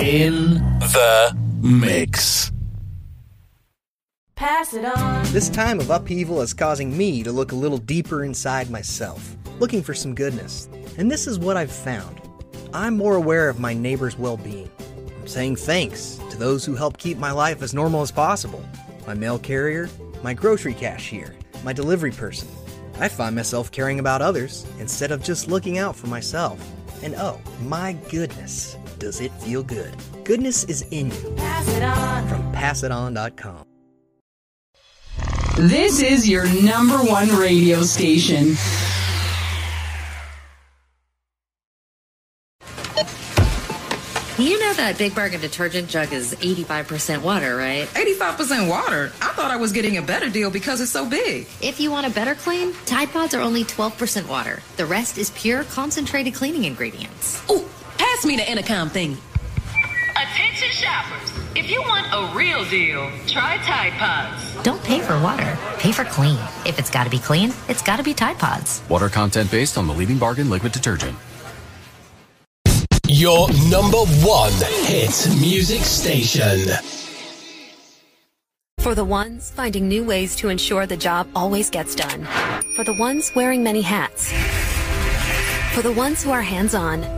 In the mix. Pass it on. This time of upheaval is causing me to look a little deeper inside myself, looking for some goodness. And this is what I've found. I'm more aware of my neighbor's well being. I'm saying thanks to those who help keep my life as normal as possible my mail carrier, my grocery cashier, my delivery person. I find myself caring about others instead of just looking out for myself. And oh, my goodness, does it feel good? Goodness is in you. Pass it on. From passiton.com. This is your number one radio station. You know that Big Bargain detergent jug is 85% water, right? 85% water? I thought I was getting a better deal because it's so big. If you want a better clean, Tide Pods are only 12% water. The rest is pure concentrated cleaning ingredients. Ooh, pass me the intercom thing. Attention shoppers. If you want a real deal, try Tide Pods. Don't pay for water, pay for clean. If it's gotta be clean, it's gotta be Tide Pods. Water content based on the leading bargain liquid detergent. Your number one hit music station. For the ones finding new ways to ensure the job always gets done. For the ones wearing many hats. For the ones who are hands on,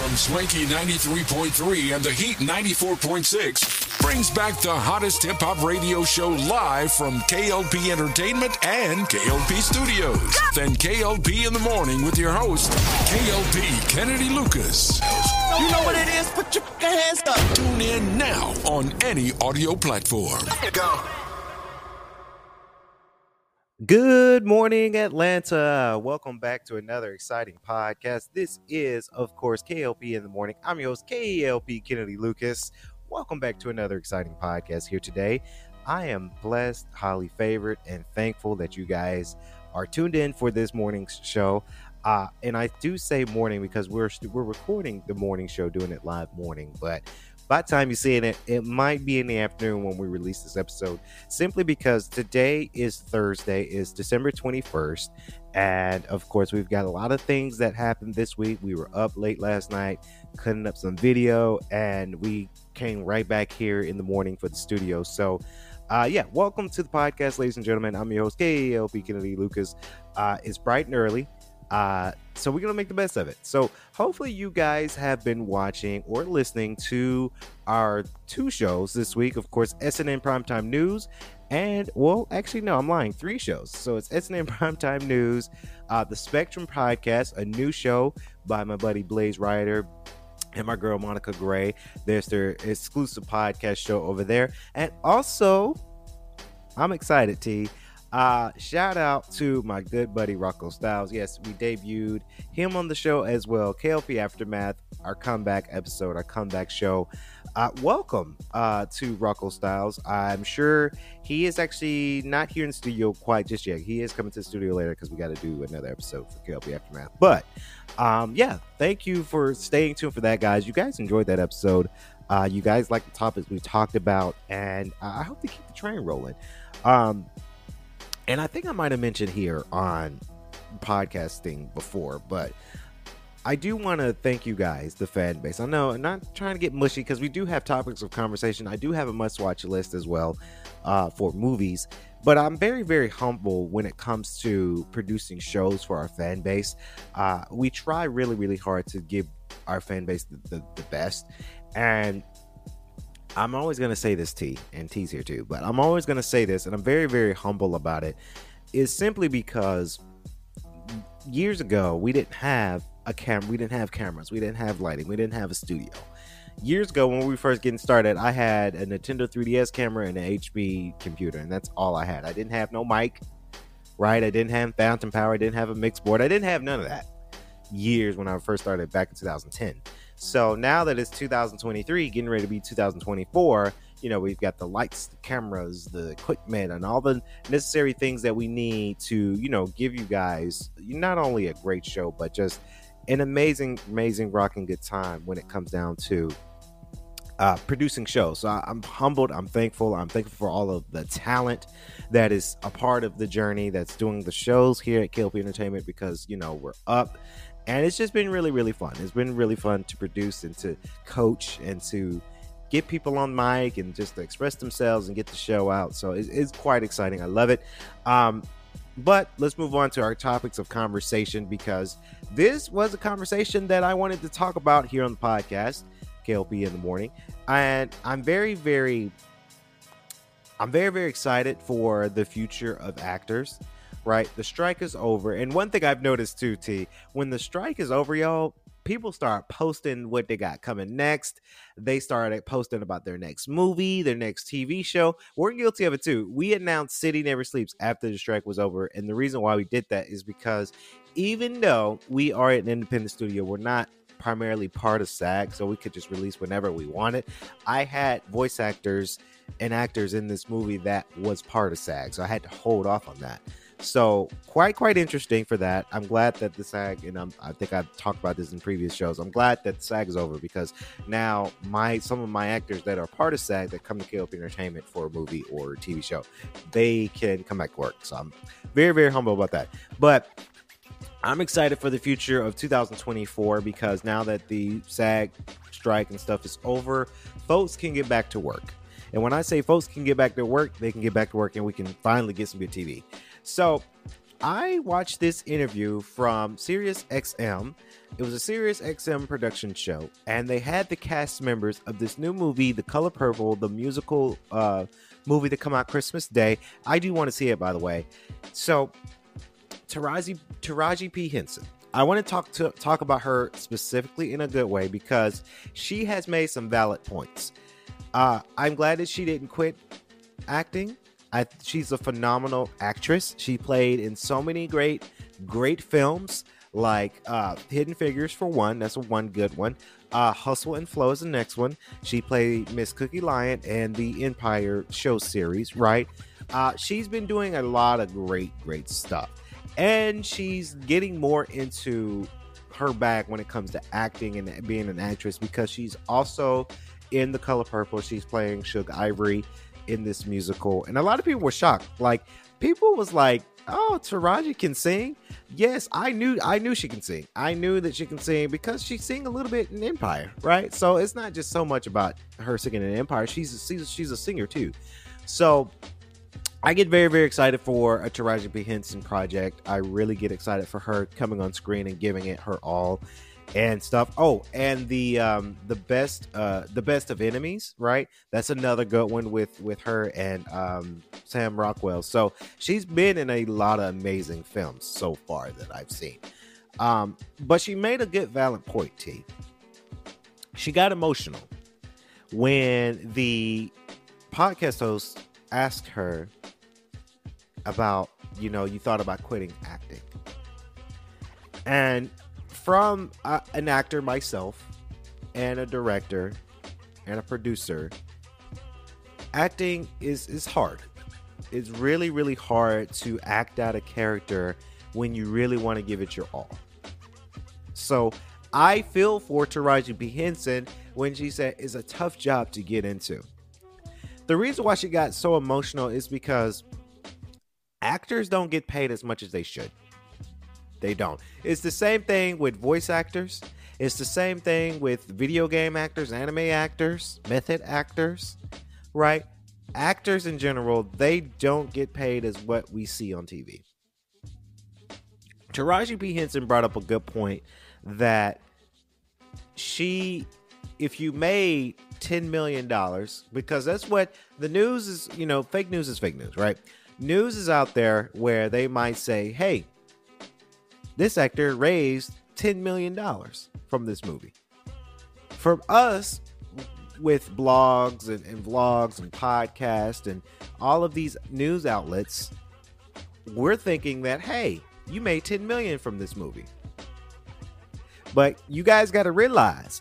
from Swanky 93.3 and the Heat 94.6 brings back the hottest hip hop radio show live from KLP Entertainment and KLP Studios. Then KLP in the morning with your host, KLP Kennedy Lucas. You know what it is? Put your hands up. Tune in now on any audio platform. Go. Good morning, Atlanta. Welcome back to another exciting podcast. This is, of course, KLP in the morning. I'm your host, KLP Kennedy Lucas. Welcome back to another exciting podcast here today. I am blessed, highly favored, and thankful that you guys are tuned in for this morning's show. Uh, and I do say morning because we're we're recording the morning show, doing it live morning, but by the time you're seeing it, it might be in the afternoon when we release this episode, simply because today is Thursday, is December 21st. And of course, we've got a lot of things that happened this week. We were up late last night, cutting up some video, and we came right back here in the morning for the studio. So, uh, yeah, welcome to the podcast, ladies and gentlemen. I'm your host, KLP Kennedy Lucas. Uh, it's bright and early. Uh, so we're gonna make the best of it. So hopefully you guys have been watching or listening to our two shows this week. Of course, SNN Primetime News, and well, actually no, I'm lying. Three shows. So it's SNN Primetime News, uh, the Spectrum Podcast, a new show by my buddy Blaze Ryder and my girl Monica Gray. There's their exclusive podcast show over there, and also I'm excited, T. Uh, shout out to my good buddy Rocco Styles. Yes, we debuted him on the show as well. KLP Aftermath, our comeback episode, our comeback show. Uh, welcome uh, to Rocco Styles. I'm sure he is actually not here in studio quite just yet. He is coming to the studio later because we got to do another episode for KLP Aftermath. But um, yeah, thank you for staying tuned for that, guys. You guys enjoyed that episode. Uh, you guys like the topics we talked about, and I hope to keep the train rolling. Um, and I think I might have mentioned here on podcasting before, but I do want to thank you guys, the fan base. I know I'm not trying to get mushy because we do have topics of conversation. I do have a must watch list as well uh, for movies, but I'm very, very humble when it comes to producing shows for our fan base. Uh, we try really, really hard to give our fan base the, the, the best. And I'm always going to say this, T, and T's here too, but I'm always going to say this, and I'm very, very humble about it, is simply because years ago, we didn't have a camera, we didn't have cameras, we didn't have lighting, we didn't have a studio. Years ago, when we first getting started, I had a Nintendo 3DS camera and an HP computer, and that's all I had. I didn't have no mic, right? I didn't have phantom power, I didn't have a mix board, I didn't have none of that. Years when I first started back in 2010. So now that it's 2023, getting ready to be 2024, you know, we've got the lights, the cameras, the equipment, and all the necessary things that we need to, you know, give you guys not only a great show, but just an amazing, amazing rocking good time when it comes down to uh, producing shows. So I, I'm humbled. I'm thankful. I'm thankful for all of the talent that is a part of the journey that's doing the shows here at KLP Entertainment because, you know, we're up and it's just been really really fun. It's been really fun to produce and to coach and to get people on mic and just express themselves and get the show out. So it's, it's quite exciting. I love it. Um, but let's move on to our topics of conversation because this was a conversation that i wanted to talk about here on the podcast klp in the morning. And i'm very very i'm very very excited for the future of actors right? The strike is over. And one thing I've noticed too, T, when the strike is over, y'all, people start posting what they got coming next. They started posting about their next movie, their next TV show. We're guilty of it too. We announced City Never Sleeps after the strike was over. And the reason why we did that is because even though we are an independent studio, we're not primarily part of SAG, so we could just release whenever we wanted. I had voice actors and actors in this movie that was part of SAG, so I had to hold off on that. So quite quite interesting for that. I'm glad that the SAG and I'm, I think I've talked about this in previous shows. I'm glad that SAG is over because now my some of my actors that are part of SAG that come to KLP Entertainment for a movie or a TV show, they can come back to work. So I'm very very humble about that. But I'm excited for the future of 2024 because now that the SAG strike and stuff is over, folks can get back to work. And when I say folks can get back to work, they can get back to work and we can finally get some good TV. So I watched this interview from Sirius XM. It was a Sirius XM production show, and they had the cast members of this new movie, The Color Purple, the musical uh, movie that come out Christmas Day. I do want to see it, by the way. So Taraji Taraji P Henson. I want to talk to talk about her specifically in a good way because she has made some valid points. Uh, I'm glad that she didn't quit acting. I, she's a phenomenal actress. She played in so many great, great films like uh, Hidden Figures for one. That's one good one. Uh, Hustle and Flow is the next one. She played Miss Cookie Lyon and the Empire show series, right? Uh, she's been doing a lot of great, great stuff. And she's getting more into her bag when it comes to acting and being an actress because she's also in The Color Purple. She's playing Shug Avery in this musical, and a lot of people were shocked. Like people was like, "Oh, Taraji can sing." Yes, I knew I knew she can sing. I knew that she can sing because she sang a little bit in Empire, right? So it's not just so much about her singing in Empire. She's a, she's, she's a singer too. So I get very, very excited for a Taraji P. Henson project. I really get excited for her coming on screen and giving it her all and stuff. Oh, and the um the best uh the best of enemies, right? That's another good one with with her and um Sam Rockwell. So she's been in a lot of amazing films so far that I've seen. Um, but she made a good valid point, T. She got emotional when the podcast host asked her about, you know, you thought about quitting acting. And from uh, an actor myself and a director and a producer, acting is is hard. It's really really hard to act out a character when you really want to give it your all. So I feel for Taraji P Henson when she said it's a tough job to get into. The reason why she got so emotional is because actors don't get paid as much as they should. They don't. It's the same thing with voice actors. It's the same thing with video game actors, anime actors, method actors, right? Actors in general, they don't get paid as what we see on TV. Taraji P. Henson brought up a good point that she if you made $10 million, because that's what the news is, you know, fake news is fake news, right? News is out there where they might say, hey, this actor raised $10 million from this movie. From us, with blogs and, and vlogs and podcasts and all of these news outlets, we're thinking that, hey, you made 10 million from this movie. But you guys got to realize,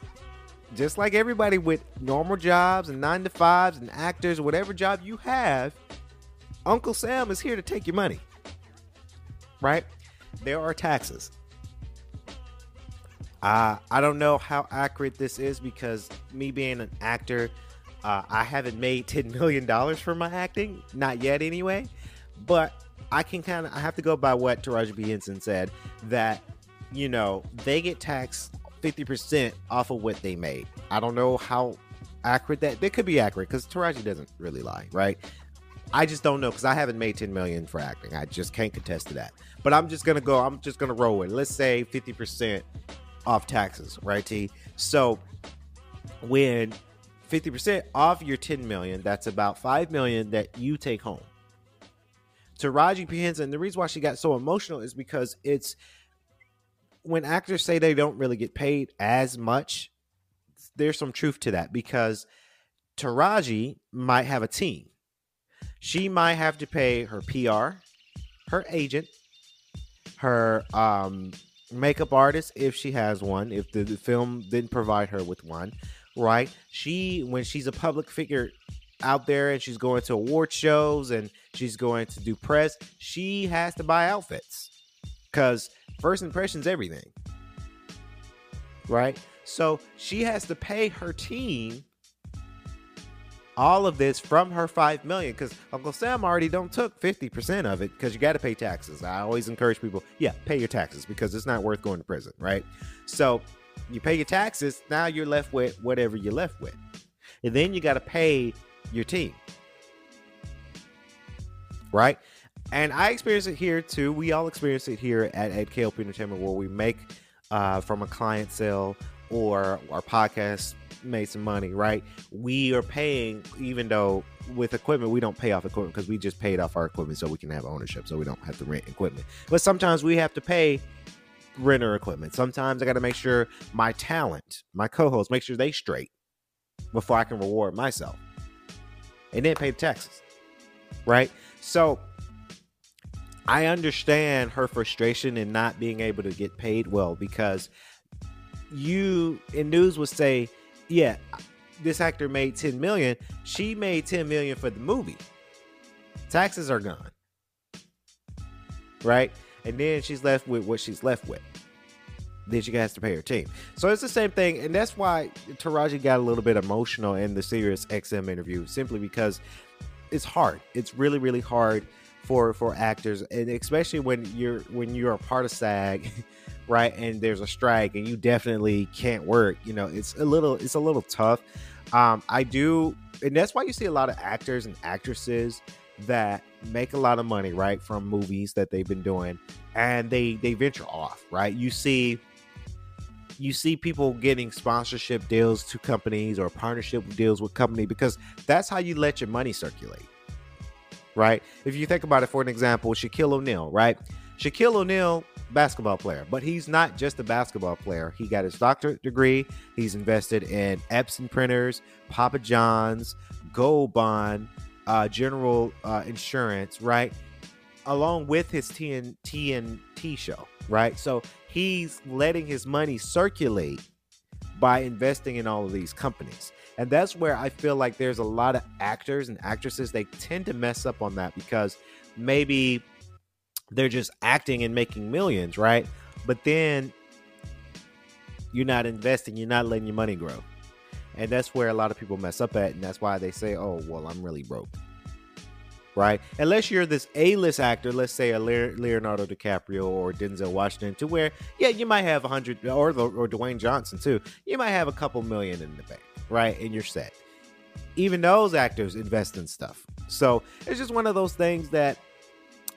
just like everybody with normal jobs and nine to fives and actors, whatever job you have, Uncle Sam is here to take your money. Right? There are taxes. Uh, I don't know how accurate this is because me being an actor, uh, I haven't made $10 million for my acting. Not yet, anyway. But I can kind of, I have to go by what Taraji P. Henson said that, you know, they get taxed 50% off of what they made. I don't know how accurate that, they could be accurate because Taraji doesn't really lie, right? I just don't know because I haven't made 10 million for acting. I just can't contest to that. But I'm just gonna go. I'm just gonna roll. It. Let's say 50 percent off taxes, right? T. So when 50 percent off your 10 million, that's about five million that you take home. Taraji P Henson, the reason why she got so emotional is because it's when actors say they don't really get paid as much. There's some truth to that because Taraji might have a team she might have to pay her PR, her agent, her um, makeup artist if she has one, if the, the film didn't provide her with one, right? She, when she's a public figure out there and she's going to award shows and she's going to do press, she has to buy outfits because first impression's everything, right? So she has to pay her team all of this from her five million because Uncle Sam already don't took fifty percent of it because you got to pay taxes. I always encourage people, yeah, pay your taxes because it's not worth going to prison, right? So you pay your taxes, now you're left with whatever you're left with, and then you got to pay your team, right? And I experience it here too. We all experience it here at, at KLP Entertainment where we make uh, from a client sale or our podcast made some money, right? We are paying, even though with equipment, we don't pay off equipment because we just paid off our equipment so we can have ownership, so we don't have to rent equipment. But sometimes we have to pay renter equipment. Sometimes I got to make sure my talent, my co hosts, make sure they straight before I can reward myself. And then pay the taxes, right? So I understand her frustration in not being able to get paid well because you in news would say yeah, this actor made 10 million. She made 10 million for the movie. Taxes are gone. Right? And then she's left with what she's left with. Then she has to pay her team. So it's the same thing. And that's why Taraji got a little bit emotional in the Sirius XM interview, simply because it's hard. It's really, really hard for for actors and especially when you're when you're a part of SAG right? And there's a strike and you definitely can't work you know it's a little it's a little tough. Um i do and that's why you see a lot of actors and actresses that make a lot of money right from movies that they've been doing and they they venture off right? You see you see people getting sponsorship deals to companies or partnership deals with company because that's how you let your money circulate right? If you think about it for an example shaquille o'neal right? Shaquille o'neal basketball player, but he's not just a basketball player. He got his doctorate degree. He's invested in Epson printers, Papa John's, Gold Bond, uh, General uh, Insurance, right? Along with his TN, TNT show, right? So he's letting his money circulate by investing in all of these companies. And that's where I feel like there's a lot of actors and actresses, they tend to mess up on that because maybe they're just acting and making millions, right? But then you're not investing, you're not letting your money grow. And that's where a lot of people mess up at. And that's why they say, oh, well, I'm really broke. Right? Unless you're this A list actor, let's say a Leonardo DiCaprio or Denzel Washington, to where, yeah, you might have a hundred, or, or Dwayne Johnson too. You might have a couple million in the bank, right? And you're set. Even those actors invest in stuff. So it's just one of those things that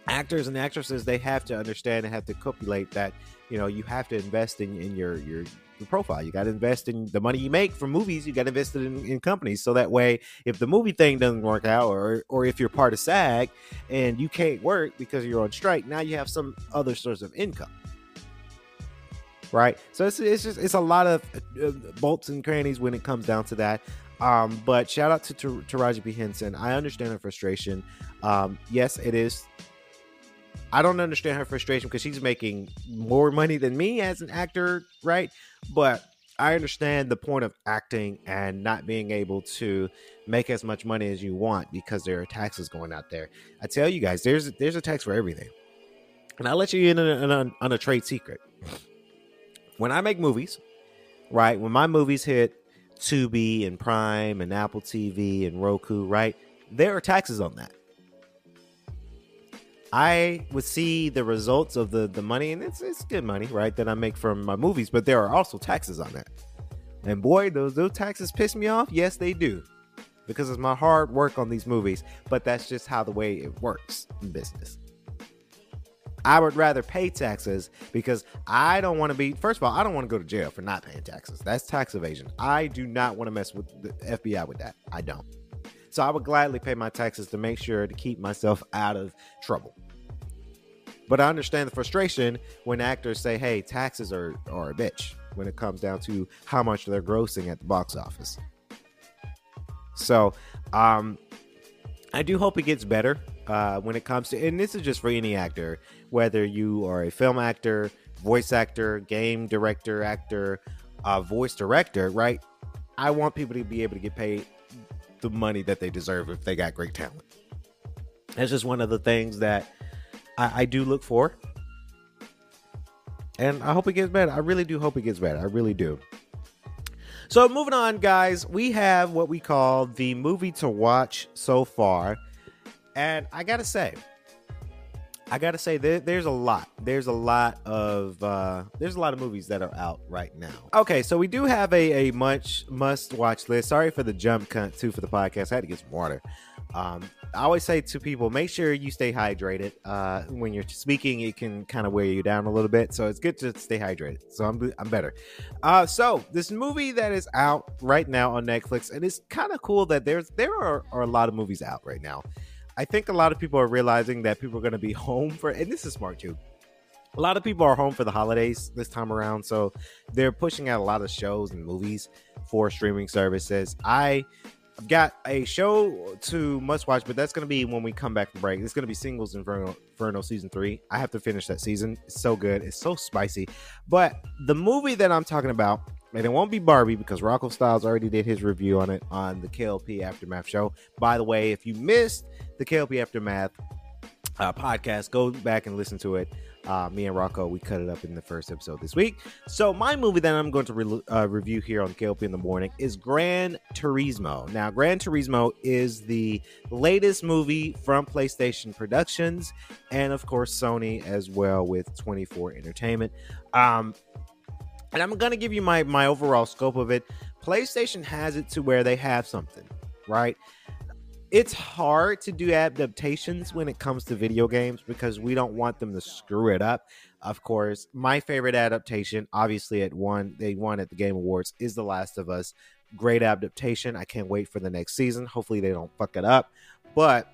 actors and actresses they have to understand and have to copulate that you know you have to invest in, in your your your profile. You got to invest in the money you make from movies. You got to invest in, in companies, so that way, if the movie thing doesn't work out, or or if you're part of SAG and you can't work because you're on strike, now you have some other source of income right? So it's, it's just it's a lot of uh, bolts and crannies when it comes down to that. Um, but shout out to Taraji P Henson. I understand her frustration. Um, yes, it is. I don't understand her frustration because she's making more money than me as an actor, right? But I understand the point of acting and not being able to make as much money as you want because there are taxes going out there. I tell you guys, there's there's a tax for everything, and I'll let you in on a, on a trade secret when I make movies, right? When my movies hit Tubi and Prime and Apple TV and Roku, right? There are taxes on that. I would see the results of the the money, and it's it's good money, right? That I make from my movies, but there are also taxes on that. And boy, those those taxes piss me off. Yes, they do, because it's my hard work on these movies. But that's just how the way it works in business. I would rather pay taxes because I don't want to be, first of all, I don't want to go to jail for not paying taxes. That's tax evasion. I do not want to mess with the FBI with that. I don't. So I would gladly pay my taxes to make sure to keep myself out of trouble. But I understand the frustration when actors say, hey, taxes are, are a bitch when it comes down to how much they're grossing at the box office. So um, I do hope it gets better uh, when it comes to, and this is just for any actor, whether you are a film actor, voice actor, game director, actor, uh, voice director, right? I want people to be able to get paid the money that they deserve if they got great talent. That's just one of the things that I, I do look for. And I hope it gets better. I really do hope it gets better. I really do. So, moving on, guys, we have what we call the movie to watch so far. And I gotta say, I gotta say there, there's a lot. There's a lot of uh, there's a lot of movies that are out right now. Okay, so we do have a, a much must watch list. Sorry for the jump cut too for the podcast. I had to get some water. Um, I always say to people, make sure you stay hydrated. Uh, when you're speaking, it can kind of wear you down a little bit, so it's good to stay hydrated. So I'm I'm better. Uh, so this movie that is out right now on Netflix, and it's kind of cool that there's there are, are a lot of movies out right now. I think a lot of people are realizing that people are going to be home for, and this is smart too. A lot of people are home for the holidays this time around, so they're pushing out a lot of shows and movies for streaming services. I I've got a show to must watch, but that's going to be when we come back from break. It's going to be Singles Inferno, Inferno season three. I have to finish that season. It's so good. It's so spicy. But the movie that I'm talking about and it won't be Barbie because Rocco Styles already did his review on it on the KLP Aftermath show. By the way, if you missed the KLP Aftermath uh, podcast, go back and listen to it. Uh, me and Rocco, we cut it up in the first episode this week. So, my movie that I'm going to re- uh, review here on KLP in the morning is Gran Turismo. Now, Gran Turismo is the latest movie from PlayStation Productions and, of course, Sony as well with 24 Entertainment. Um, and I'm gonna give you my my overall scope of it. PlayStation has it to where they have something, right? It's hard to do adaptations when it comes to video games because we don't want them to screw it up. Of course, my favorite adaptation, obviously at one they won at the Game Awards, is The Last of Us. Great adaptation. I can't wait for the next season. Hopefully they don't fuck it up. But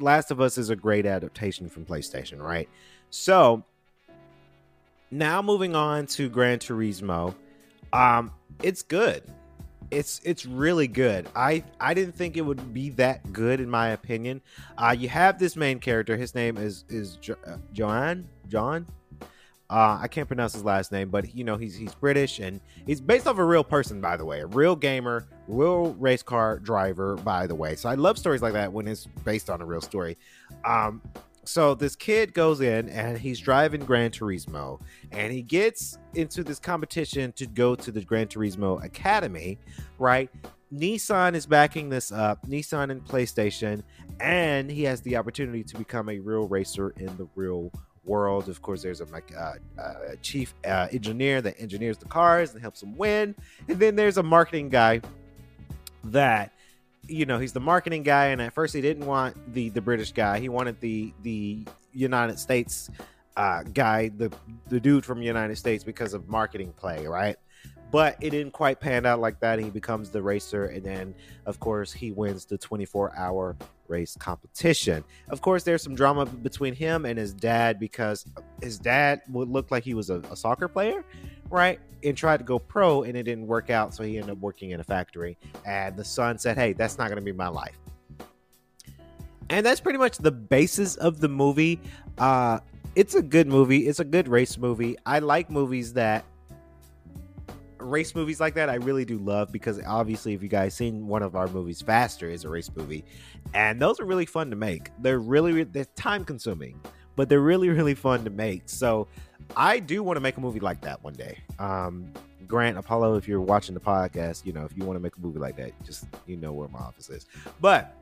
Last of Us is a great adaptation from PlayStation, right? So now moving on to Gran Turismo. Um, it's good. It's it's really good. I I didn't think it would be that good in my opinion. Uh, you have this main character. His name is is jo- uh, Joanne John. Uh, I can't pronounce his last name, but you know he's he's British and he's based off a real person, by the way, a real gamer, real race car driver, by the way. So I love stories like that when it's based on a real story. Um, so this kid goes in and he's driving Gran Turismo and he gets into this competition to go to the Gran Turismo Academy, right? Nissan is backing this up, Nissan and PlayStation, and he has the opportunity to become a real racer in the real world. Of course, there's a, uh, a chief uh, engineer that engineers the cars and helps him win, and then there's a marketing guy that you know he's the marketing guy and at first he didn't want the the british guy he wanted the the united states uh guy the the dude from united states because of marketing play right but it didn't quite pan out like that. He becomes the racer, and then, of course, he wins the 24 hour race competition. Of course, there's some drama between him and his dad because his dad would look like he was a, a soccer player, right? And tried to go pro, and it didn't work out, so he ended up working in a factory. And the son said, Hey, that's not going to be my life. And that's pretty much the basis of the movie. Uh, it's a good movie. It's a good race movie. I like movies that race movies like that I really do love because obviously if you guys seen one of our movies Faster is a race movie and those are really fun to make. They're really they're time consuming, but they're really really fun to make. So I do want to make a movie like that one day. Um Grant Apollo if you're watching the podcast, you know, if you want to make a movie like that, just you know where my office is. But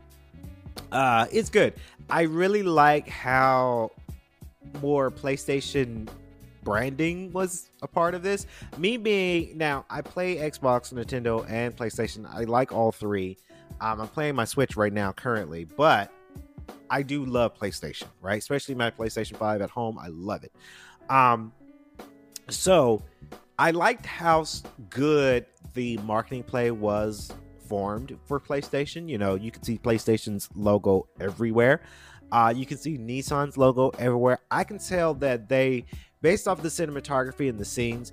uh it's good. I really like how more PlayStation branding was a part of this. Me being now, I play Xbox, Nintendo, and PlayStation. I like all three. Um, I'm playing my Switch right now currently, but I do love PlayStation, right? Especially my PlayStation 5 at home. I love it. Um, so I liked how good the marketing play was formed for PlayStation. You know, you can see PlayStation's logo everywhere. Uh, you can see Nissan's logo everywhere. I can tell that they based off the cinematography and the scenes,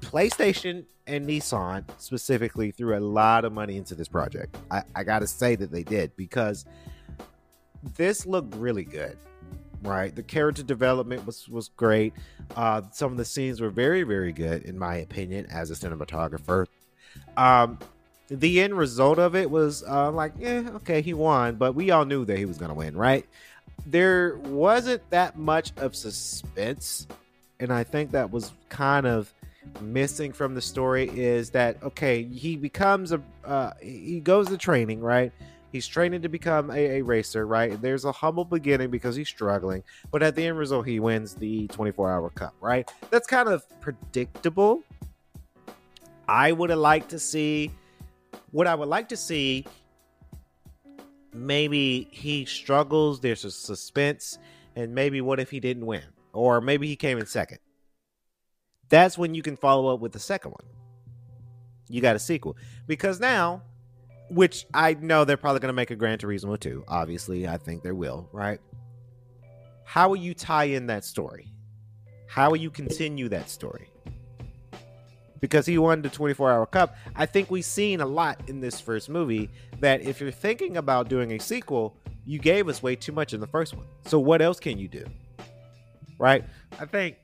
PlayStation and Nissan specifically threw a lot of money into this project. I, I got to say that they did because this looked really good. Right, the character development was was great. Uh, some of the scenes were very very good in my opinion as a cinematographer. Um, the end result of it was uh, like, yeah, okay, he won, but we all knew that he was gonna win, right? There wasn't that much of suspense and I think that was kind of missing from the story is that okay, he becomes a uh, he goes to training, right? He's training to become a, a, racer, right? There's a humble beginning because he's struggling, but at the end result, he wins the 24 hour cup, right? That's kind of predictable. I would have liked to see what I would like to see. Maybe he struggles, there's a suspense, and maybe what if he didn't win? or maybe he came in second. That's when you can follow up with the second one. You got a sequel because now, which I know they're probably going to make a Gran Turismo 2. Obviously, I think they will, right? How will you tie in that story? How will you continue that story? Because he won the 24 hour cup. I think we've seen a lot in this first movie that if you're thinking about doing a sequel, you gave us way too much in the first one. So, what else can you do? right? I think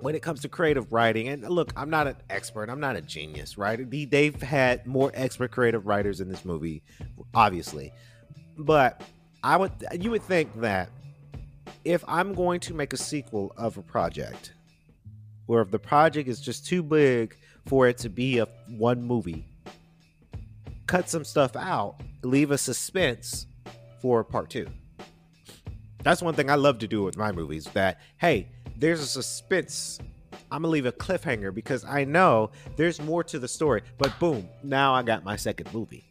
when it comes to creative writing, and look, I'm not an expert, I'm not a genius, right? They've had more expert creative writers in this movie, obviously, but I would, you would think that if I'm going to make a sequel of a project, or if the project is just too big for it to be a one movie, cut some stuff out, leave a suspense for part two. That's one thing I love to do with my movies. That hey, there's a suspense. I'm gonna leave a cliffhanger because I know there's more to the story. But boom, now I got my second movie,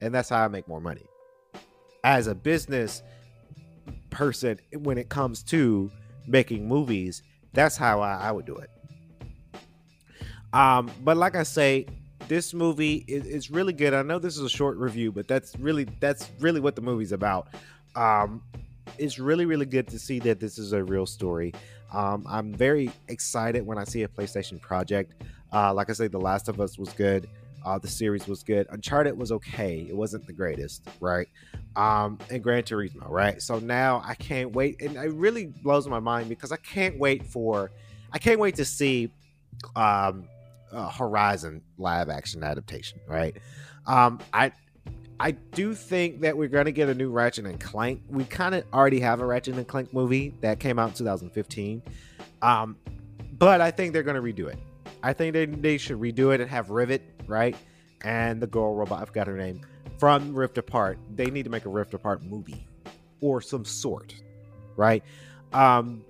and that's how I make more money. As a business person, when it comes to making movies, that's how I, I would do it. Um, but like I say, this movie is, is, really good. I know this is a short review, but that's really that's really what the movie's about. Um, it's really really good to see that this is a real story. Um, I'm very excited when I see a PlayStation project. Uh, like I said, The Last of Us was good. Uh, the series was good. Uncharted was okay. It wasn't the greatest, right? Um, and Gran Turismo, right? So now I can't wait, and it really blows my mind because I can't wait for, I can't wait to see, um, uh, Horizon live action adaptation, right? Um, I I do think that we're going to get a new Ratchet and Clank. We kind of already have a Ratchet and Clank movie that came out in 2015. Um, but I think they're going to redo it. I think they, they should redo it and have Rivet, right? And the girl robot, I forgot her name, from Rift Apart. They need to make a Rift Apart movie or some sort, right? Um,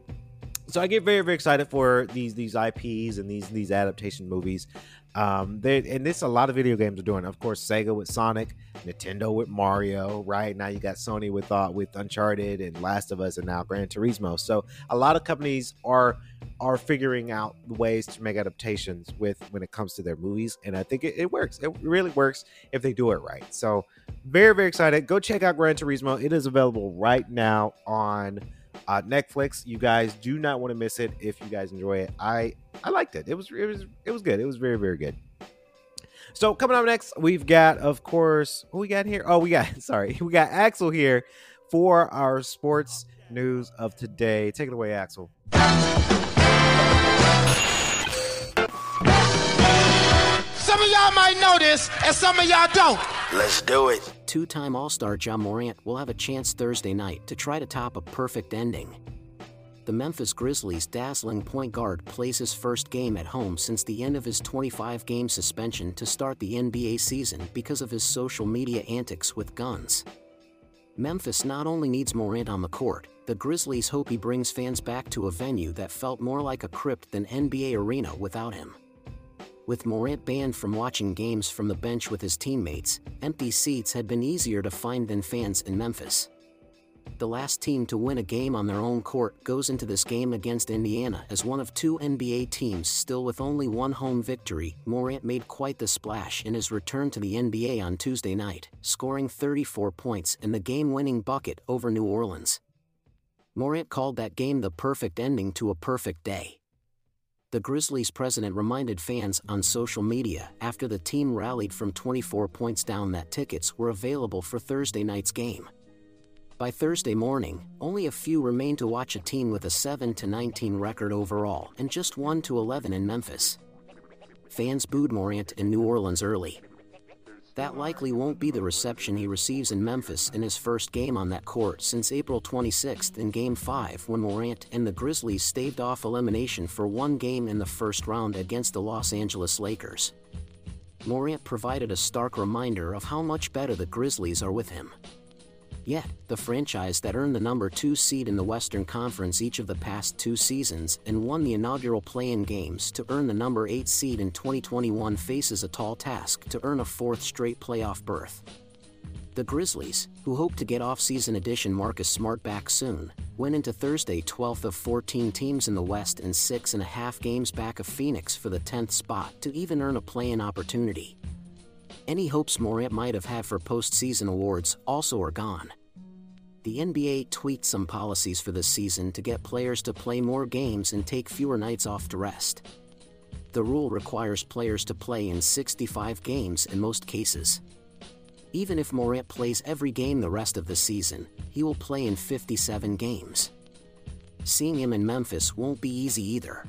so I get very very excited for these these IPs and these these adaptation movies. Um, they and this a lot of video games are doing. Of course, Sega with Sonic, Nintendo with Mario. Right now, you got Sony with uh, with Uncharted and Last of Us, and now Gran Turismo. So a lot of companies are are figuring out ways to make adaptations with when it comes to their movies, and I think it, it works. It really works if they do it right. So very very excited. Go check out Gran Turismo. It is available right now on uh, Netflix. You guys do not want to miss it if you guys enjoy it. I I liked it. It was it was it was good. It was very very good. So coming up next, we've got of course who we got here. Oh, we got sorry, we got Axel here for our sports news of today. Take it away, Axel. Might know this, and some of y'all don't. Let's do it. Two time All Star Ja Morant will have a chance Thursday night to try to top a perfect ending. The Memphis Grizzlies' dazzling point guard plays his first game at home since the end of his 25 game suspension to start the NBA season because of his social media antics with guns. Memphis not only needs Morant on the court, the Grizzlies hope he brings fans back to a venue that felt more like a crypt than NBA Arena without him. With Morant banned from watching games from the bench with his teammates, empty seats had been easier to find than fans in Memphis. The last team to win a game on their own court goes into this game against Indiana as one of two NBA teams still with only one home victory. Morant made quite the splash in his return to the NBA on Tuesday night, scoring 34 points in the game winning bucket over New Orleans. Morant called that game the perfect ending to a perfect day the Grizzlies president reminded fans on social media after the team rallied from 24 points down that tickets were available for Thursday night's game. By Thursday morning, only a few remained to watch a team with a 7 19 record overall and just 1 11 in Memphis. Fans booed Morant in New Orleans early, that likely won't be the reception he receives in Memphis in his first game on that court since April 26 in Game 5 when Morant and the Grizzlies staved off elimination for one game in the first round against the Los Angeles Lakers. Morant provided a stark reminder of how much better the Grizzlies are with him. Yet, the franchise that earned the number 2 seed in the Western Conference each of the past two seasons and won the inaugural play in games to earn the number 8 seed in 2021 faces a tall task to earn a fourth straight playoff berth. The Grizzlies, who hope to get off-season addition Marcus Smart back soon, went into Thursday 12th of 14 teams in the West and six and a half games back of Phoenix for the 10th spot to even earn a play-in opportunity. Any hopes Morant might have had for postseason awards also are gone the NBA tweaked some policies for this season to get players to play more games and take fewer nights off to rest. The rule requires players to play in 65 games in most cases. Even if Morant plays every game the rest of the season, he will play in 57 games. Seeing him in Memphis won't be easy either.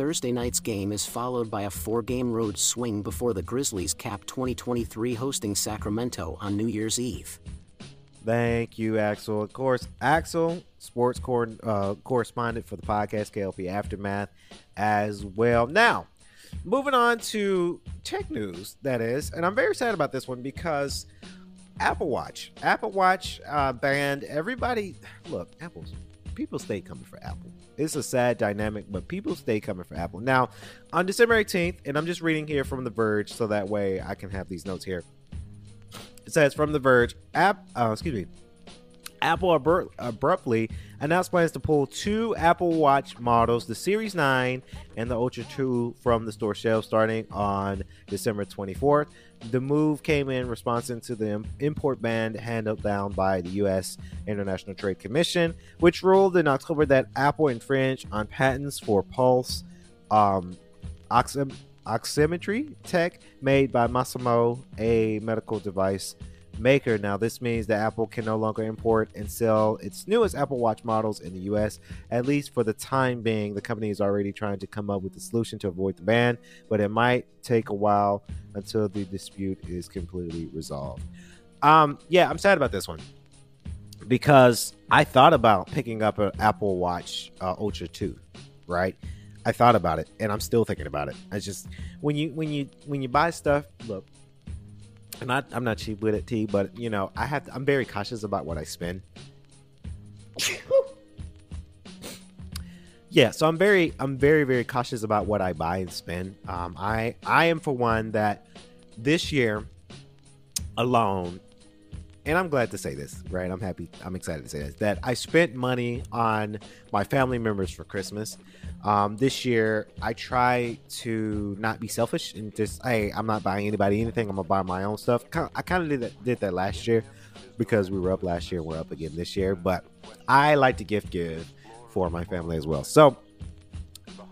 Thursday night's game is followed by a four game road swing before the Grizzlies cap 2023 hosting Sacramento on New Year's Eve. Thank you, Axel. Of course, Axel, sports cor- uh, correspondent for the podcast KLP Aftermath as well. Now, moving on to tech news, that is, and I'm very sad about this one because Apple Watch, Apple Watch uh, banned everybody. Look, Apple's people stay coming for Apple. It's a sad dynamic, but people stay coming for Apple. Now, on December 18th, and I'm just reading here from The Verge so that way I can have these notes here. It says from The Verge, app, uh, excuse me, Apple abruptly announced plans to pull two Apple Watch models, the Series 9 and the Ultra 2, from the store shelves starting on December 24th. The move came in response to the import ban handed down by the U.S. International Trade Commission, which ruled in October that Apple infringed on patents for Pulse um, oxim- oximetry tech made by Masimo, a medical device maker. Now, this means that Apple can no longer import and sell its newest Apple Watch models in the US. At least for the time being, the company is already trying to come up with a solution to avoid the ban, but it might take a while until the dispute is completely resolved. Um, yeah, I'm sad about this one because I thought about picking up an Apple Watch uh, Ultra 2, right? I thought about it, and I'm still thinking about it. I just when you when you when you buy stuff, look, I'm not I'm not cheap with it, T, but you know I have to, I'm very cautious about what I spend. yeah, so I'm very I'm very very cautious about what I buy and spend. Um, I I am for one that this year alone, and I'm glad to say this, right? I'm happy, I'm excited to say this, that I spent money on my family members for Christmas. Um, this year, I try to not be selfish and just, hey, I'm not buying anybody anything. I'm gonna buy my own stuff. I kind of did that, did that last year because we were up last year. We're up again this year, but I like to gift give for my family as well. So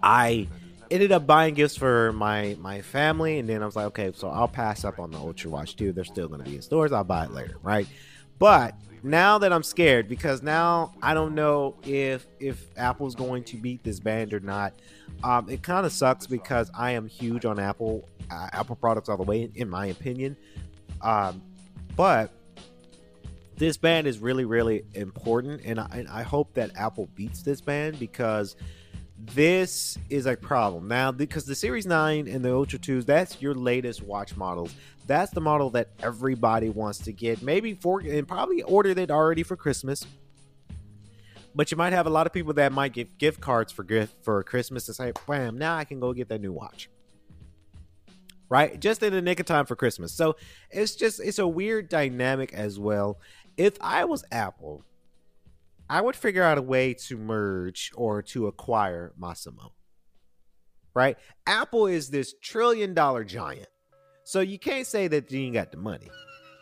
I ended up buying gifts for my my family, and then I was like, okay, so I'll pass up on the Ultra Watch too. They're still to be in stores. I'll buy it later, right? But now that I'm scared because now I don't know if if Apple's going to beat this band or not. Um, it kind of sucks because I am huge on Apple uh, Apple products all the way, in my opinion. Um, but this band is really really important, and I, and I hope that Apple beats this band because this is a problem. Now because the series 9 and the ultra 2s that's your latest watch models. That's the model that everybody wants to get maybe for and probably ordered it already for christmas. But you might have a lot of people that might get gift cards for gift for christmas and say bam now i can go get that new watch. Right? Just in the nick of time for christmas. So it's just it's a weird dynamic as well. If i was apple I would figure out a way to merge or to acquire Masimo. Right? Apple is this trillion dollar giant. So you can't say that you ain't got the money.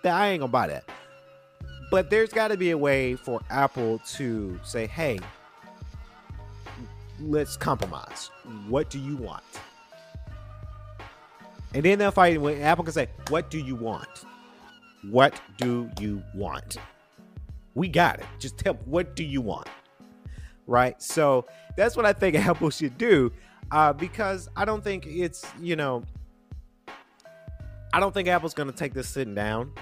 That I ain't gonna buy that. But there's gotta be a way for Apple to say, hey, let's compromise. What do you want? And then they'll fight when Apple can say, What do you want? What do you want? We got it. Just tell what do you want? Right? So that's what I think Apple should do. Uh, because I don't think it's, you know, I don't think Apple's going to take this sitting down.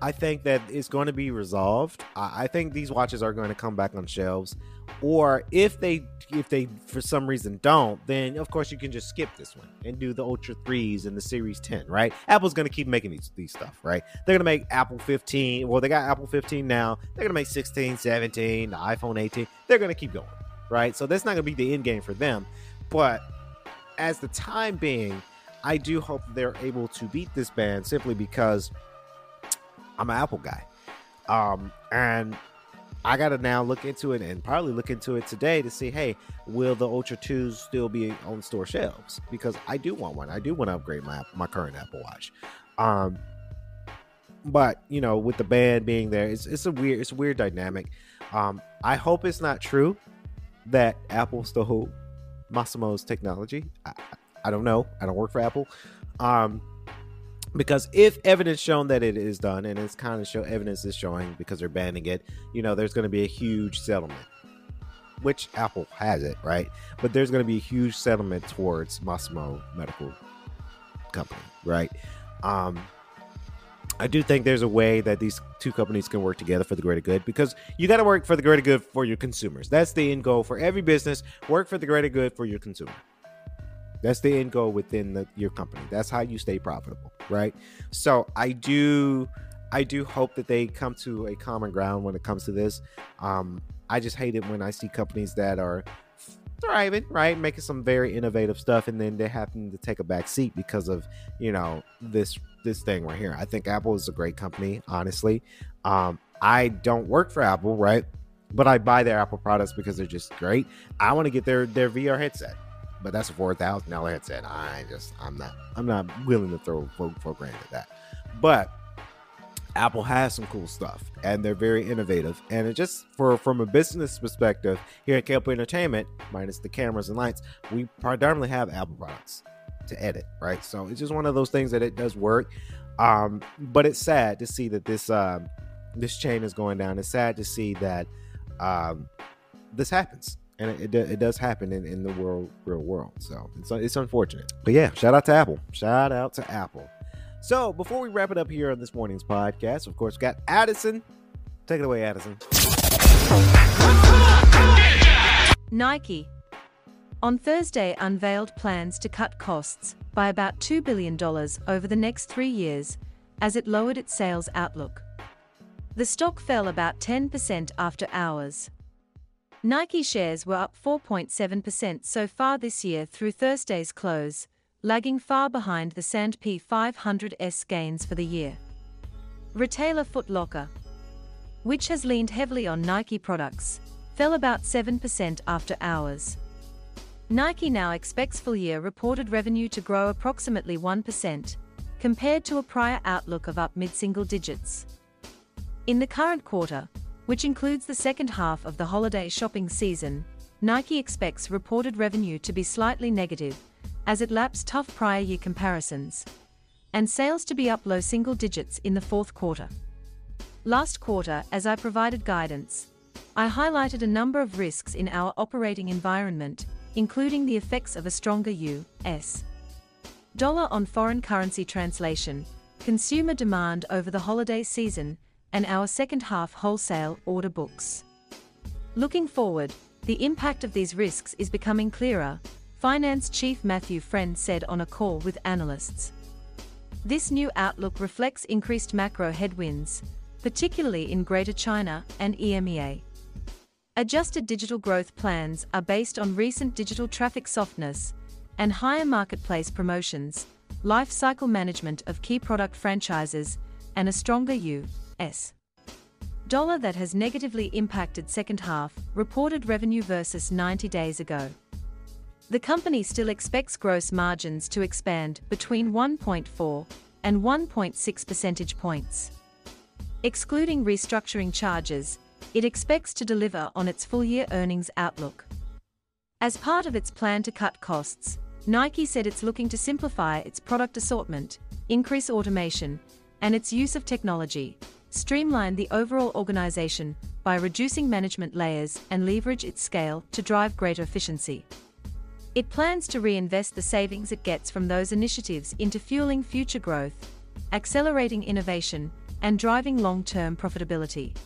I think that it's going to be resolved. I think these watches are going to come back on shelves, or if they if they for some reason don't, then of course you can just skip this one and do the Ultra threes and the Series 10. Right? Apple's to keep making these these stuff. Right? They're to make Apple 15. Well, they got Apple 15 now. They're to make 16, 17, the iPhone 18. They're to keep going. Right? So that's not to be the end game for them. But as the time being, I do hope they're able to beat this band simply because I'm an Apple guy. Um, and I got to now look into it and probably look into it today to see, hey, will the Ultra 2s still be on store shelves? Because I do want one. I do want to upgrade my my current Apple Watch. Um, but you know, with the band being there, it's it's a weird it's a weird dynamic. Um, I hope it's not true that Apple stole Masimo's technology. I, I don't know. I don't work for Apple. Um, because if evidence shown that it is done and it's kind of show evidence is showing because they're banning it you know there's going to be a huge settlement. Which apple has it right? But there's going to be a huge settlement towards masimo medical company right? Um i do think there's a way that these two companies can work together for the greater good because you got to work for the greater good for your consumers. That's the end goal for every business. Work for the greater good for your consumer that's the end goal within the, your company. That's how you stay profitable, right? So I do, I do hope that they come to a common ground when it comes to this. Um, I just hate it when I see companies that are thriving, right, making some very innovative stuff, and then they happen to take a back seat because of you know this this thing right here. I think Apple is a great company, honestly. Um, I don't work for Apple, right? But I buy their Apple products because they're just great. I want to get their their VR headset but that's a four thousand dollar headset. I just I'm not I'm not willing to throw for, for granted that. But Apple has some cool stuff and they're very innovative. And it just for from a business perspective, here at KLP Entertainment, minus the cameras and lights, we predominantly have Apple products to edit, right? So it's just one of those things that it does work. Um, but it's sad to see that this um, this chain is going down. It's sad to see that um, this happens and it, it, it, does happen in, in the world real world. So it's, it's unfortunate. But yeah shout out to apple. Shout out to apple. So before we wrap it up here on this morning's podcast of course got addison. Take it away addison. Nike. On thursday unveiled plans to cut costs by about $2 billion over the next three years as it lowered its sales outlook. The stock fell about 10% after hours Nike shares were up 4.7% so far this year through Thursday's close, lagging far behind the S&P 500's gains for the year. Retailer Foot Locker, which has leaned heavily on Nike products, fell about 7% after hours. Nike now expects full year reported revenue to grow approximately 1%, compared to a prior outlook of up mid single digits. In the current quarter, which includes the second half of the holiday shopping season, Nike expects reported revenue to be slightly negative, as it laps tough prior year comparisons, and sales to be up low single digits in the fourth quarter. Last quarter, as I provided guidance, I highlighted a number of risks in our operating environment, including the effects of a stronger U.S. dollar on foreign currency translation, consumer demand over the holiday season, and our second half wholesale order books. Looking forward, the impact of these risks is becoming clearer, Finance Chief Matthew Friend said on a call with analysts. This new outlook reflects increased macro headwinds, particularly in Greater China and EMEA. Adjusted digital growth plans are based on recent digital traffic softness and higher marketplace promotions, life cycle management of key product franchises, and a stronger U. S. Dollar that has negatively impacted second half reported revenue versus 90 days ago. The company still expects gross margins to expand between 1.4 and 1.6 percentage points. Excluding restructuring charges, it expects to deliver on its full year earnings outlook. As part of its plan to cut costs, Nike said it's looking to simplify its product assortment, increase automation, and its use of technology, streamline the overall organization by reducing management layers and leverage its scale to drive greater efficiency. It plans to reinvest the savings it gets from those initiatives into fueling future growth, accelerating innovation, and driving long term profitability.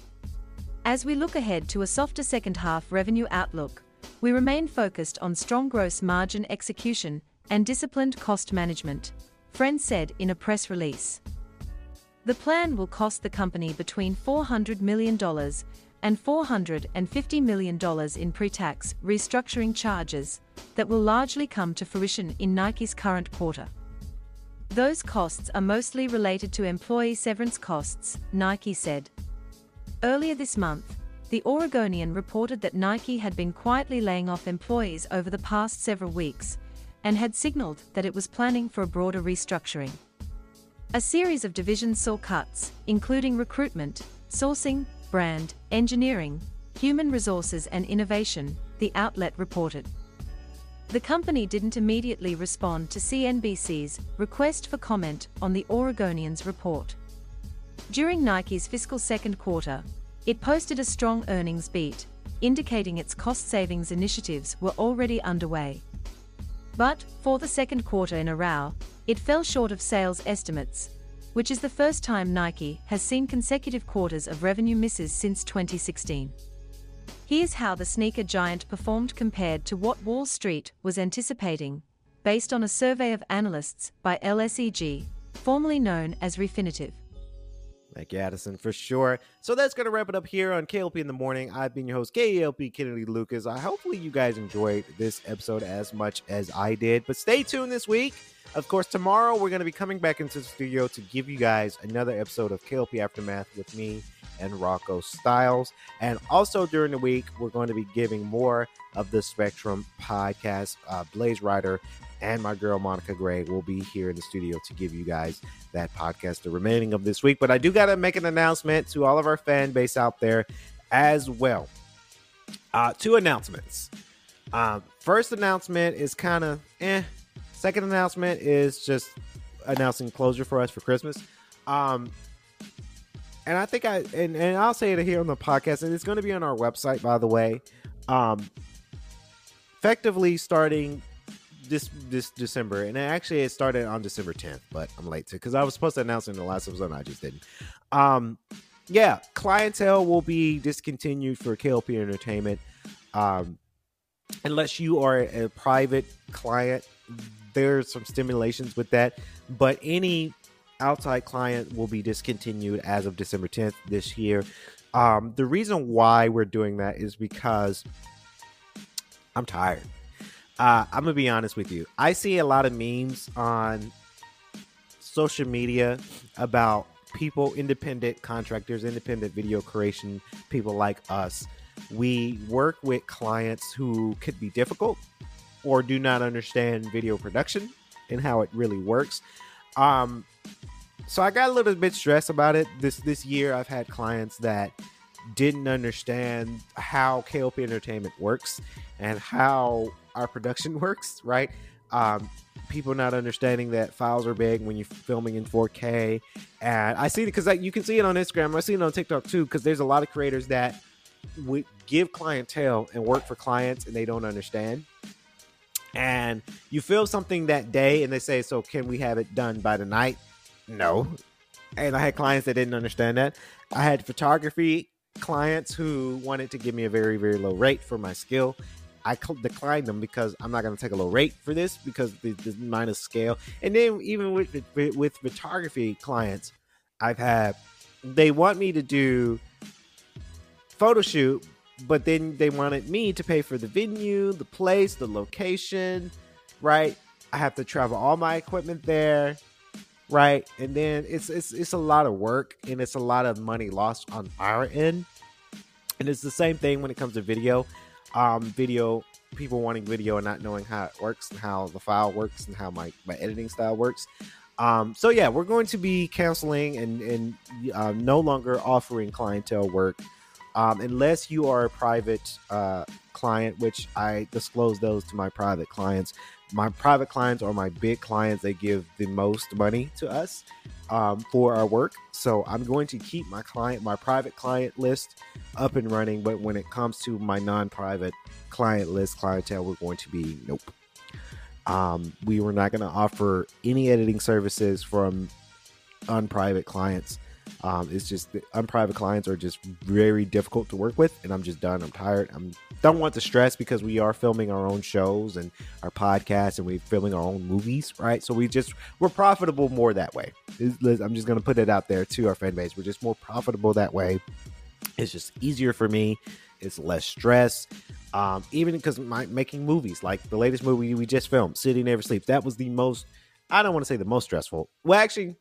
As we look ahead to a softer second half revenue outlook, we remain focused on strong gross margin execution and disciplined cost management, Friend said in a press release. The plan will cost the company between $400 million and $450 million in pre tax restructuring charges that will largely come to fruition in Nike's current quarter. Those costs are mostly related to employee severance costs, Nike said. Earlier this month, the Oregonian reported that Nike had been quietly laying off employees over the past several weeks and had signaled that it was planning for a broader restructuring. A series of divisions saw cuts, including recruitment, sourcing, brand, engineering, human resources, and innovation, the outlet reported. The company didn't immediately respond to CNBC's request for comment on the Oregonian's report. During Nike's fiscal second quarter, it posted a strong earnings beat, indicating its cost savings initiatives were already underway. But, for the second quarter in a row, it fell short of sales estimates, which is the first time Nike has seen consecutive quarters of revenue misses since 2016. Here's how the sneaker giant performed compared to what Wall Street was anticipating, based on a survey of analysts by LSEG, formerly known as Refinitiv. Thank you, Addison, for sure. So that's going to wrap it up here on KLP in the morning. I've been your host, KLP Kennedy Lucas. I hopefully you guys enjoyed this episode as much as I did. But stay tuned this week. Of course, tomorrow we're going to be coming back into the studio to give you guys another episode of KLP Aftermath with me and Rocco Styles. And also during the week, we're going to be giving more of the Spectrum podcast. Uh, Blaze Rider and my girl Monica Gray will be here in the studio to give you guys that podcast the remaining of this week. But I do got to make an announcement to all of our fan base out there as well. Uh, two announcements. Um, first announcement is kind of eh. Second announcement is just announcing closure for us for Christmas. Um, and I think I and, and I'll say it here on the podcast, and it's going to be on our website, by the way. Um, effectively starting this this December, and actually it started on December 10th, but I'm late to because I was supposed to announce it in the last episode, and I just didn't. Um, yeah, clientele will be discontinued for KLP Entertainment, um, unless you are a private client. There's some stimulations with that, but any outside client will be discontinued as of December 10th this year. Um, the reason why we're doing that is because I'm tired. Uh, I'm gonna be honest with you. I see a lot of memes on social media about people, independent contractors, independent video creation people like us. We work with clients who could be difficult or do not understand video production and how it really works. Um, so I got a little bit stressed about it this this year. I've had clients that didn't understand how KLP Entertainment works and how our production works, right? Um, people not understanding that files are big when you're filming in 4K. And I see it because you can see it on Instagram. I see it on TikTok too, because there's a lot of creators that we give clientele and work for clients and they don't understand. And you film something that day and they say, So can we have it done by the night? No. And I had clients that didn't understand that. I had photography clients who wanted to give me a very, very low rate for my skill. I declined them because I'm not going to take a low rate for this because the, the minus scale. And then even with, with photography clients, I've had they want me to do photo shoot, but then they wanted me to pay for the venue, the place, the location, right? I have to travel all my equipment there, right? And then it's it's it's a lot of work and it's a lot of money lost on our end. And it's the same thing when it comes to video um, video people wanting video and not knowing how it works and how the file works and how my, my editing style works. Um, so yeah, we're going to be canceling and and uh, no longer offering clientele work um, unless you are a private uh, client, which I disclose those to my private clients. My private clients are my big clients, they give the most money to us um, for our work. So I'm going to keep my client, my private client list up and running. But when it comes to my non-private client list, clientele, we're going to be nope. Um, we were not going to offer any editing services from unprivate clients. Um, it's just unprivate clients are just very difficult to work with, and I'm just done. I'm tired. I'm don't want the stress because we are filming our own shows and our podcasts, and we're filming our own movies, right? So we just we're profitable more that way. I'm just gonna put it out there to our fan base. We're just more profitable that way. It's just easier for me. It's less stress. Um, even because my making movies, like the latest movie we just filmed, City Never Sleeps, that was the most. I don't want to say the most stressful. Well, actually,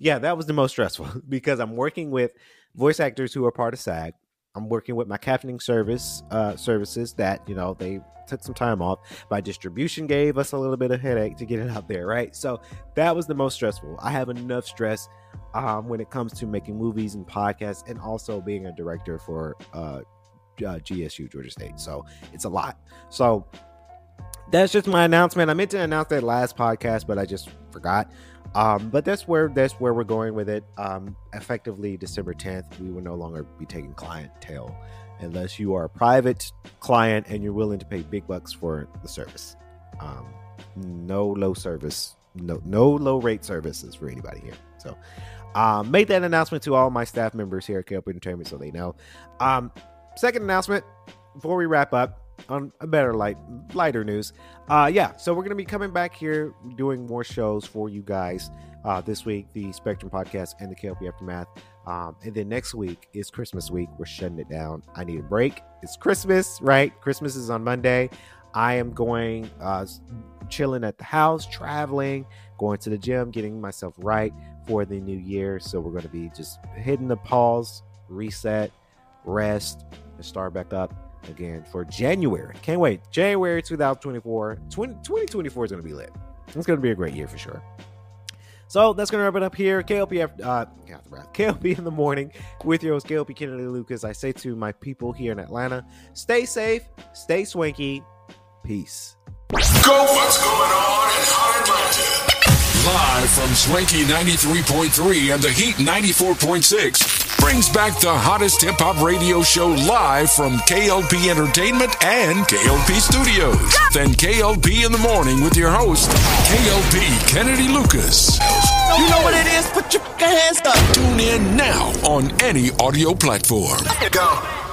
yeah, that was the most stressful because I'm working with voice actors who are part of SAG. I'm working with my captioning service uh, services that you know they took some time off. My distribution gave us a little bit of headache to get it out there, right? So that was the most stressful. I have enough stress um, when it comes to making movies and podcasts, and also being a director for uh, uh, GSU Georgia State. So it's a lot. So that's just my announcement. I meant to announce that last podcast, but I just forgot. Um, but that's where that's where we're going with it. Um, effectively, December 10th, we will no longer be taking clientele unless you are a private client and you're willing to pay big bucks for the service. Um, no low service, no no low rate services for anybody here. So, um, made that announcement to all my staff members here at KLP Entertainment so they know. Um, second announcement before we wrap up on a better light lighter news. Uh yeah so we're gonna be coming back here doing more shows for you guys uh this week the spectrum podcast and the klp aftermath. Um and then next week is christmas week. We're shutting it down. I need a break. It's christmas right? Christmas is on monday. I am going uh chilling at the house traveling going to the gym getting myself right for the new year. So we're going to be just hitting the pause reset rest and start back up again for January. Can't wait. January 2024. 20, 2024 is going to be lit. It's going to be a great year for sure. So that's going to wrap it up here. KLP, uh, KLP in the morning with your host, KLP Kennedy Lucas. I say to my people here in Atlanta, stay safe, stay swanky. Peace. Go, what's going on in Hot Atlanta? Live from Swanky 93.3 and the Heat 94.6 brings back the hottest hip hop radio show live from KLP Entertainment and KLP Studios. Then KLP in the morning with your host, KLP Kennedy Lucas. You know what it is? Put your hands up. Tune in now on any audio platform. Go.